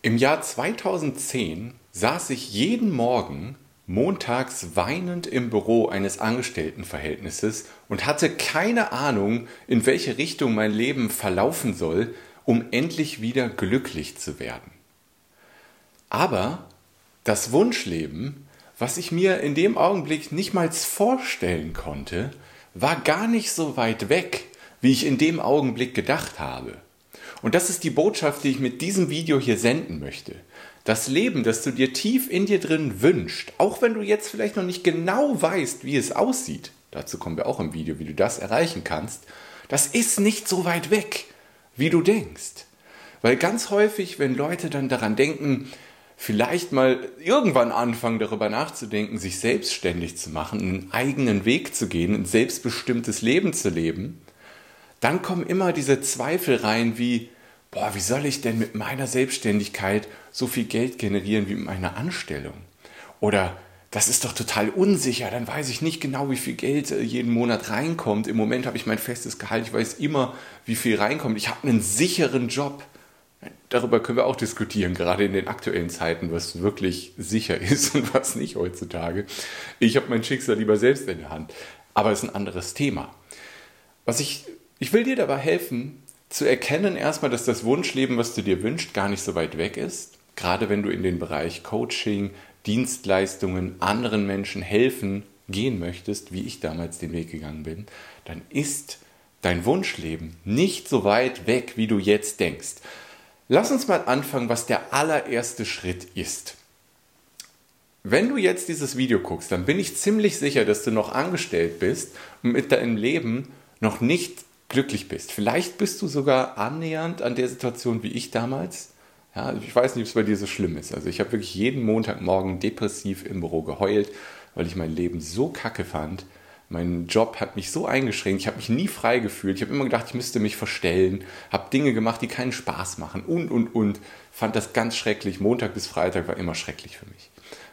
Im Jahr 2010 saß ich jeden Morgen montags weinend im Büro eines Angestelltenverhältnisses und hatte keine Ahnung, in welche Richtung mein Leben verlaufen soll, um endlich wieder glücklich zu werden. Aber das Wunschleben, was ich mir in dem Augenblick nicht mal vorstellen konnte, war gar nicht so weit weg, wie ich in dem Augenblick gedacht habe. Und das ist die Botschaft, die ich mit diesem Video hier senden möchte. Das Leben, das du dir tief in dir drin wünschst, auch wenn du jetzt vielleicht noch nicht genau weißt, wie es aussieht, dazu kommen wir auch im Video, wie du das erreichen kannst, das ist nicht so weit weg, wie du denkst. Weil ganz häufig, wenn Leute dann daran denken, vielleicht mal irgendwann anfangen, darüber nachzudenken, sich selbstständig zu machen, einen eigenen Weg zu gehen, ein selbstbestimmtes Leben zu leben, dann kommen immer diese Zweifel rein wie, boah, wie soll ich denn mit meiner Selbstständigkeit so viel Geld generieren wie mit meiner Anstellung? Oder das ist doch total unsicher, dann weiß ich nicht genau, wie viel Geld äh, jeden Monat reinkommt. Im Moment habe ich mein festes Gehalt, ich weiß immer, wie viel reinkommt. Ich habe einen sicheren Job. Darüber können wir auch diskutieren, gerade in den aktuellen Zeiten, was wirklich sicher ist und was nicht heutzutage. Ich habe mein Schicksal lieber selbst in der Hand. Aber es ist ein anderes Thema. Was ich ich will dir dabei helfen, zu erkennen erstmal, dass das Wunschleben, was du dir wünschst, gar nicht so weit weg ist. Gerade wenn du in den Bereich Coaching, Dienstleistungen, anderen Menschen helfen gehen möchtest, wie ich damals den Weg gegangen bin, dann ist dein Wunschleben nicht so weit weg, wie du jetzt denkst. Lass uns mal anfangen, was der allererste Schritt ist. Wenn du jetzt dieses Video guckst, dann bin ich ziemlich sicher, dass du noch angestellt bist und mit deinem Leben noch nicht glücklich bist. Vielleicht bist du sogar annähernd an der Situation wie ich damals. Ja, ich weiß nicht, ob es bei dir so schlimm ist. Also ich habe wirklich jeden Montagmorgen depressiv im Büro geheult, weil ich mein Leben so kacke fand. Mein Job hat mich so eingeschränkt, ich habe mich nie frei gefühlt. Ich habe immer gedacht, ich müsste mich verstellen, habe Dinge gemacht, die keinen Spaß machen und, und, und. Fand das ganz schrecklich. Montag bis Freitag war immer schrecklich für mich.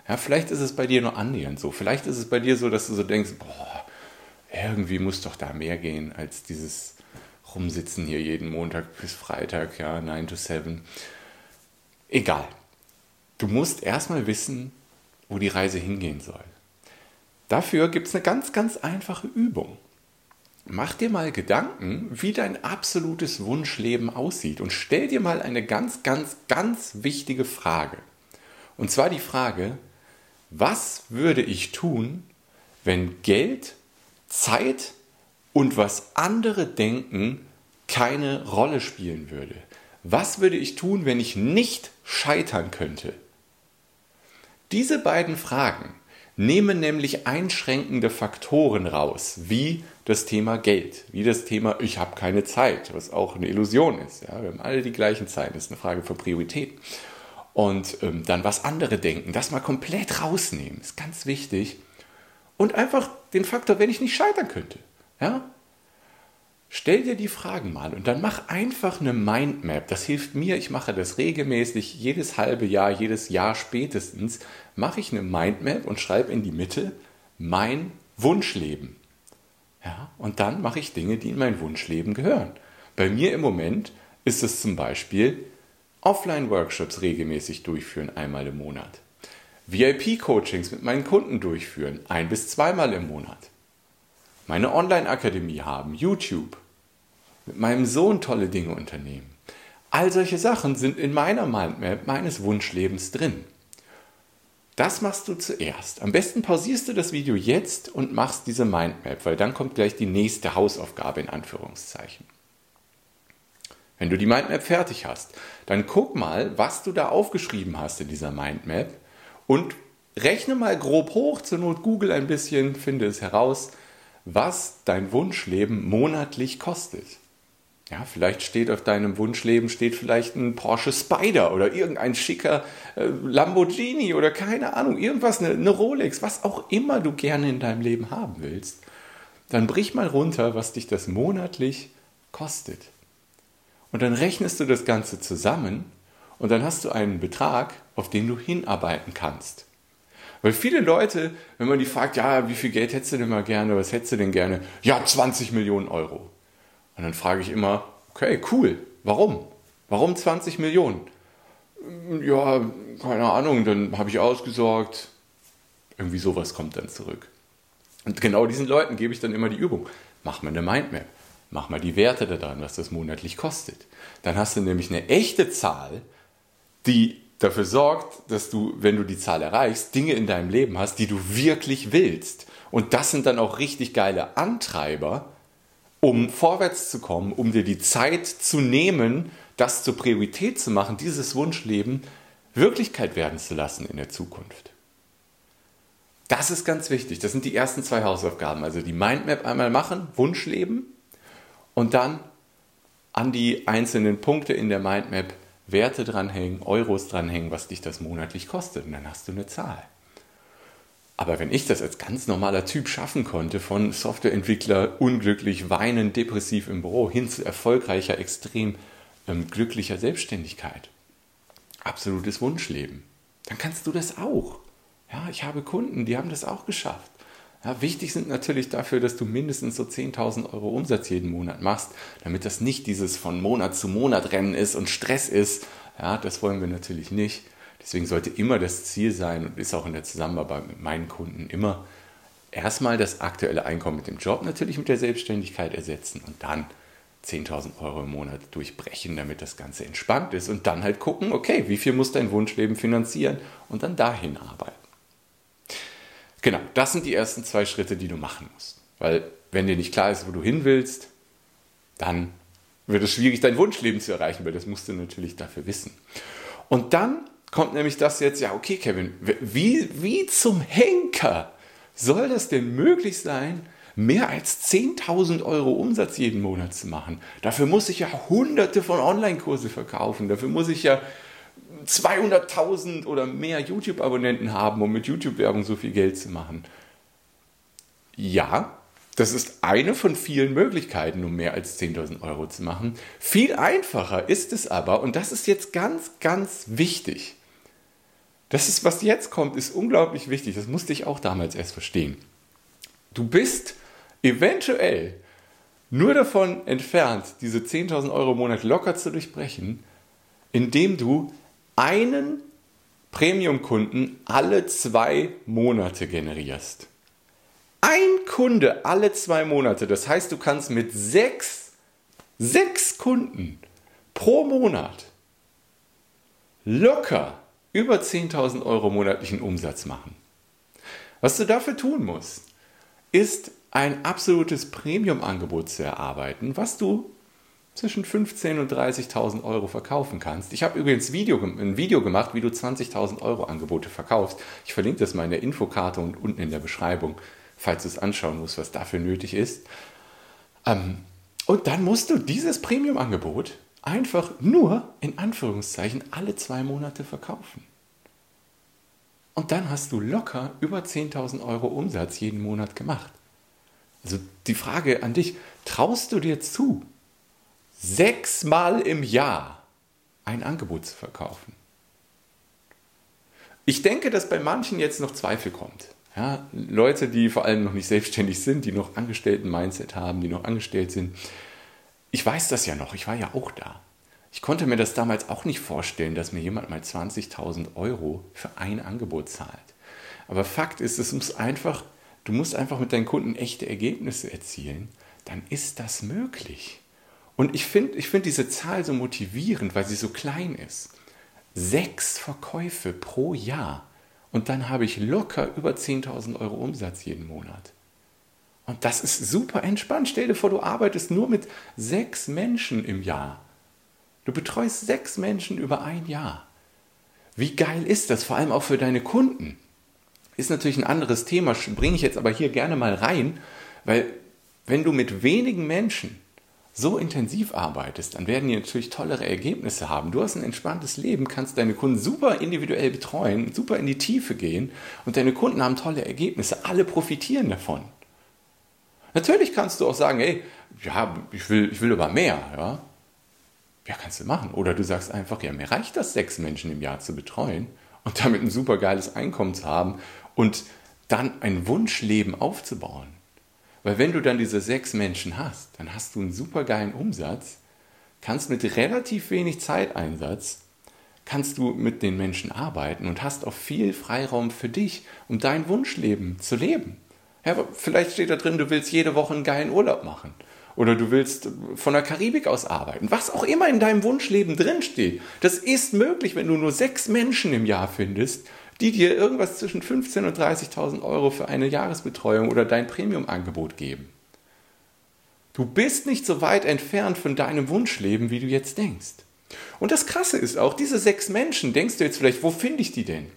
Ja, vielleicht ist es bei dir nur annähernd so. Vielleicht ist es bei dir so, dass du so denkst, boah, irgendwie muss doch da mehr gehen als dieses Rumsitzen hier jeden Montag bis Freitag, ja, 9 to 7. Egal. Du musst erstmal wissen, wo die Reise hingehen soll. Dafür gibt es eine ganz, ganz einfache Übung. Mach dir mal Gedanken, wie dein absolutes Wunschleben aussieht und stell dir mal eine ganz, ganz, ganz wichtige Frage. Und zwar die Frage, was würde ich tun, wenn Geld Zeit und was andere denken keine Rolle spielen würde. Was würde ich tun, wenn ich nicht scheitern könnte? Diese beiden Fragen nehmen nämlich einschränkende Faktoren raus, wie das Thema Geld, wie das Thema ich habe keine Zeit, was auch eine Illusion ist. Ja, wir haben alle die gleichen Zeiten, das ist eine Frage von Priorität. Und ähm, dann was andere denken, das mal komplett rausnehmen, ist ganz wichtig und einfach den Faktor, wenn ich nicht scheitern könnte. Ja? Stell dir die Fragen mal und dann mach einfach eine Mindmap. Das hilft mir. Ich mache das regelmäßig. Jedes halbe Jahr, jedes Jahr spätestens mache ich eine Mindmap und schreibe in die Mitte mein Wunschleben. Ja, und dann mache ich Dinge, die in mein Wunschleben gehören. Bei mir im Moment ist es zum Beispiel Offline-Workshops regelmäßig durchführen, einmal im Monat. VIP-Coachings mit meinen Kunden durchführen, ein bis zweimal im Monat. Meine Online-Akademie haben, YouTube. Mit meinem Sohn tolle Dinge unternehmen. All solche Sachen sind in meiner Mindmap meines Wunschlebens drin. Das machst du zuerst. Am besten pausierst du das Video jetzt und machst diese Mindmap, weil dann kommt gleich die nächste Hausaufgabe in Anführungszeichen. Wenn du die Mindmap fertig hast, dann guck mal, was du da aufgeschrieben hast in dieser Mindmap und rechne mal grob hoch, zur Not Google ein bisschen, finde es heraus, was dein Wunschleben monatlich kostet. Ja, vielleicht steht auf deinem Wunschleben steht vielleicht ein Porsche Spider oder irgendein schicker äh, Lamborghini oder keine Ahnung, irgendwas, eine, eine Rolex, was auch immer du gerne in deinem Leben haben willst. Dann brich mal runter, was dich das monatlich kostet. Und dann rechnest du das Ganze zusammen und dann hast du einen Betrag, auf den du hinarbeiten kannst. Weil viele Leute, wenn man die fragt, ja, wie viel Geld hättest du denn mal gerne, was hättest du denn gerne? Ja, 20 Millionen Euro. Und dann frage ich immer, okay, cool, warum? Warum 20 Millionen? ja, keine Ahnung, dann habe ich ausgesorgt. Irgendwie sowas kommt dann zurück. Und genau diesen Leuten gebe ich dann immer die Übung. Mach mal eine Mindmap. Mach mal die Werte da dran, was das monatlich kostet. Dann hast du nämlich eine echte Zahl, die dafür sorgt, dass du, wenn du die Zahl erreichst, Dinge in deinem Leben hast, die du wirklich willst. Und das sind dann auch richtig geile Antreiber, um vorwärts zu kommen, um dir die Zeit zu nehmen, das zur Priorität zu machen, dieses Wunschleben Wirklichkeit werden zu lassen in der Zukunft. Das ist ganz wichtig. Das sind die ersten zwei Hausaufgaben. Also die Mindmap einmal machen, Wunschleben und dann an die einzelnen Punkte in der Mindmap Werte dranhängen, Euros dranhängen, was dich das monatlich kostet. Und dann hast du eine Zahl. Aber wenn ich das als ganz normaler Typ schaffen konnte, von Softwareentwickler unglücklich, weinend, depressiv im Büro hin zu erfolgreicher, extrem ähm, glücklicher Selbstständigkeit, absolutes Wunschleben, dann kannst du das auch. Ja, ich habe Kunden, die haben das auch geschafft. Ja, wichtig sind natürlich dafür, dass du mindestens so 10.000 Euro Umsatz jeden Monat machst, damit das nicht dieses von Monat zu Monat Rennen ist und Stress ist. Ja, das wollen wir natürlich nicht. Deswegen sollte immer das Ziel sein und ist auch in der Zusammenarbeit mit meinen Kunden immer erstmal das aktuelle Einkommen mit dem Job natürlich mit der Selbstständigkeit ersetzen und dann 10.000 Euro im Monat durchbrechen, damit das Ganze entspannt ist und dann halt gucken, okay, wie viel muss dein Wunschleben finanzieren und dann dahin arbeiten. Genau, das sind die ersten zwei Schritte, die du machen musst. Weil wenn dir nicht klar ist, wo du hin willst, dann wird es schwierig, dein Wunschleben zu erreichen, weil das musst du natürlich dafür wissen. Und dann kommt nämlich das jetzt, ja, okay, Kevin, wie, wie zum Henker soll das denn möglich sein, mehr als 10.000 Euro Umsatz jeden Monat zu machen. Dafür muss ich ja hunderte von Online-Kurse verkaufen. Dafür muss ich ja 200.000 oder mehr YouTube-Abonnenten haben, um mit YouTube-Werbung so viel Geld zu machen. Ja, das ist eine von vielen Möglichkeiten, um mehr als 10.000 Euro zu machen. Viel einfacher ist es aber, und das ist jetzt ganz, ganz wichtig. Das ist, was jetzt kommt, ist unglaublich wichtig. Das musste ich auch damals erst verstehen. Du bist eventuell nur davon entfernt, diese 10.000 Euro im Monat locker zu durchbrechen, indem du einen Premium-Kunden alle zwei Monate generierst. Ein Kunde alle zwei Monate. Das heißt, du kannst mit sechs, sechs Kunden pro Monat locker über 10.000 Euro monatlichen Umsatz machen. Was du dafür tun musst, ist ein absolutes Premium-Angebot zu erarbeiten, was du zwischen 15.000 und 30.000 Euro verkaufen kannst. Ich habe übrigens Video, ein Video gemacht, wie du 20.000 Euro Angebote verkaufst. Ich verlinke das mal in der Infokarte und unten in der Beschreibung, falls du es anschauen musst, was dafür nötig ist. Ähm, und dann musst du dieses Premium-Angebot einfach nur in Anführungszeichen alle zwei Monate verkaufen. Und dann hast du locker über 10.000 Euro Umsatz jeden Monat gemacht. Also die Frage an dich, traust du dir zu, sechsmal im Jahr ein Angebot zu verkaufen? Ich denke, dass bei manchen jetzt noch Zweifel kommt. Ja, Leute, die vor allem noch nicht selbstständig sind, die noch Angestellten-Mindset haben, die noch angestellt sind. Ich weiß das ja noch, ich war ja auch da. Ich konnte mir das damals auch nicht vorstellen, dass mir jemand mal 20.000 Euro für ein Angebot zahlt. Aber Fakt ist, es muss einfach Du musst einfach mit deinen Kunden echte Ergebnisse erzielen, dann ist das möglich. Und ich finde ich find diese Zahl so motivierend, weil sie so klein ist. Sechs Verkäufe pro Jahr. Und dann habe ich locker über 10.000 Euro Umsatz jeden Monat. Und das ist super entspannt. Stell dir vor, du arbeitest nur mit sechs Menschen im Jahr. Du betreust sechs Menschen über ein Jahr. Wie geil ist das? Vor allem auch für deine Kunden. Ist natürlich ein anderes Thema, bringe ich jetzt aber hier gerne mal rein, weil wenn du mit wenigen Menschen so intensiv arbeitest, dann werden die natürlich tollere Ergebnisse haben. Du hast ein entspanntes Leben, kannst deine Kunden super individuell betreuen, super in die Tiefe gehen und deine Kunden haben tolle Ergebnisse. Alle profitieren davon. Natürlich kannst du auch sagen, hey, ja, ich will, ich will aber mehr, ja. Ja, kannst du machen. Oder du sagst einfach, ja, mir reicht das, sechs Menschen im Jahr zu betreuen und damit ein super geiles Einkommen zu haben und dann ein Wunschleben aufzubauen. Weil wenn du dann diese sechs Menschen hast, dann hast du einen super geilen Umsatz, kannst mit relativ wenig Zeiteinsatz kannst du mit den Menschen arbeiten und hast auch viel Freiraum für dich, um dein Wunschleben zu leben. Ja, vielleicht steht da drin, du willst jede Woche einen geilen Urlaub machen. Oder du willst von der Karibik aus arbeiten. Was auch immer in deinem Wunschleben drinsteht. Das ist möglich, wenn du nur sechs Menschen im Jahr findest, die dir irgendwas zwischen 15.000 und 30.000 Euro für eine Jahresbetreuung oder dein Premium-Angebot geben. Du bist nicht so weit entfernt von deinem Wunschleben, wie du jetzt denkst. Und das Krasse ist auch, diese sechs Menschen, denkst du jetzt vielleicht, wo finde ich die denn?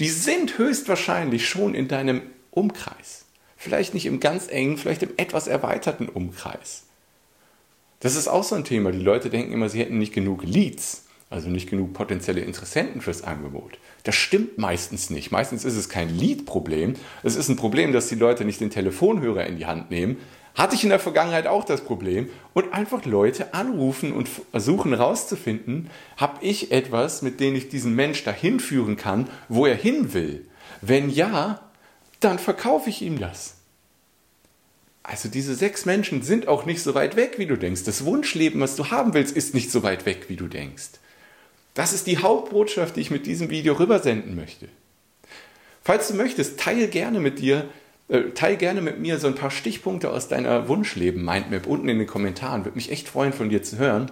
Die sind höchstwahrscheinlich schon in deinem Umkreis. Vielleicht nicht im ganz engen, vielleicht im etwas erweiterten Umkreis. Das ist auch so ein Thema. Die Leute denken immer, sie hätten nicht genug Leads, also nicht genug potenzielle Interessenten fürs Angebot. Das stimmt meistens nicht. Meistens ist es kein Lead-Problem. Es ist ein Problem, dass die Leute nicht den Telefonhörer in die Hand nehmen. Hatte ich in der Vergangenheit auch das Problem. Und einfach Leute anrufen und versuchen herauszufinden, habe ich etwas, mit dem ich diesen Mensch dahin führen kann, wo er hin will. Wenn ja, dann verkaufe ich ihm das. Also diese sechs Menschen sind auch nicht so weit weg, wie du denkst. Das Wunschleben, was du haben willst, ist nicht so weit weg, wie du denkst. Das ist die Hauptbotschaft, die ich mit diesem Video rübersenden möchte. Falls du möchtest, teile gerne mit dir, äh, teile gerne mit mir so ein paar Stichpunkte aus deiner Wunschleben Mindmap unten in den Kommentaren. Würde mich echt freuen, von dir zu hören.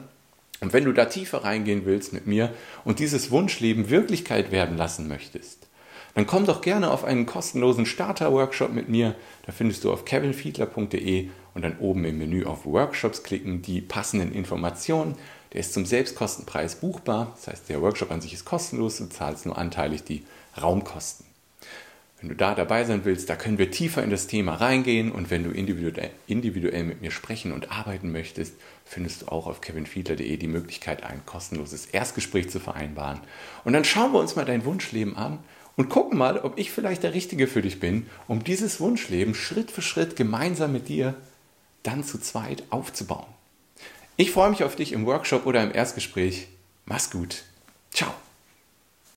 Und wenn du da tiefer reingehen willst mit mir und dieses Wunschleben Wirklichkeit werden lassen möchtest, dann komm doch gerne auf einen kostenlosen Starter-Workshop mit mir. Da findest du auf kevinfiedler.de und dann oben im Menü auf Workshops klicken, die passenden Informationen. Der ist zum Selbstkostenpreis buchbar. Das heißt, der Workshop an sich ist kostenlos, du zahlst nur anteilig die Raumkosten. Wenn du da dabei sein willst, da können wir tiefer in das Thema reingehen und wenn du individuell, individuell mit mir sprechen und arbeiten möchtest, findest du auch auf kevinfiedler.de die Möglichkeit, ein kostenloses Erstgespräch zu vereinbaren. Und dann schauen wir uns mal dein Wunschleben an und gucken mal, ob ich vielleicht der Richtige für dich bin, um dieses Wunschleben Schritt für Schritt gemeinsam mit dir dann zu zweit aufzubauen. Ich freue mich auf dich im Workshop oder im Erstgespräch. Mach's gut. Ciao.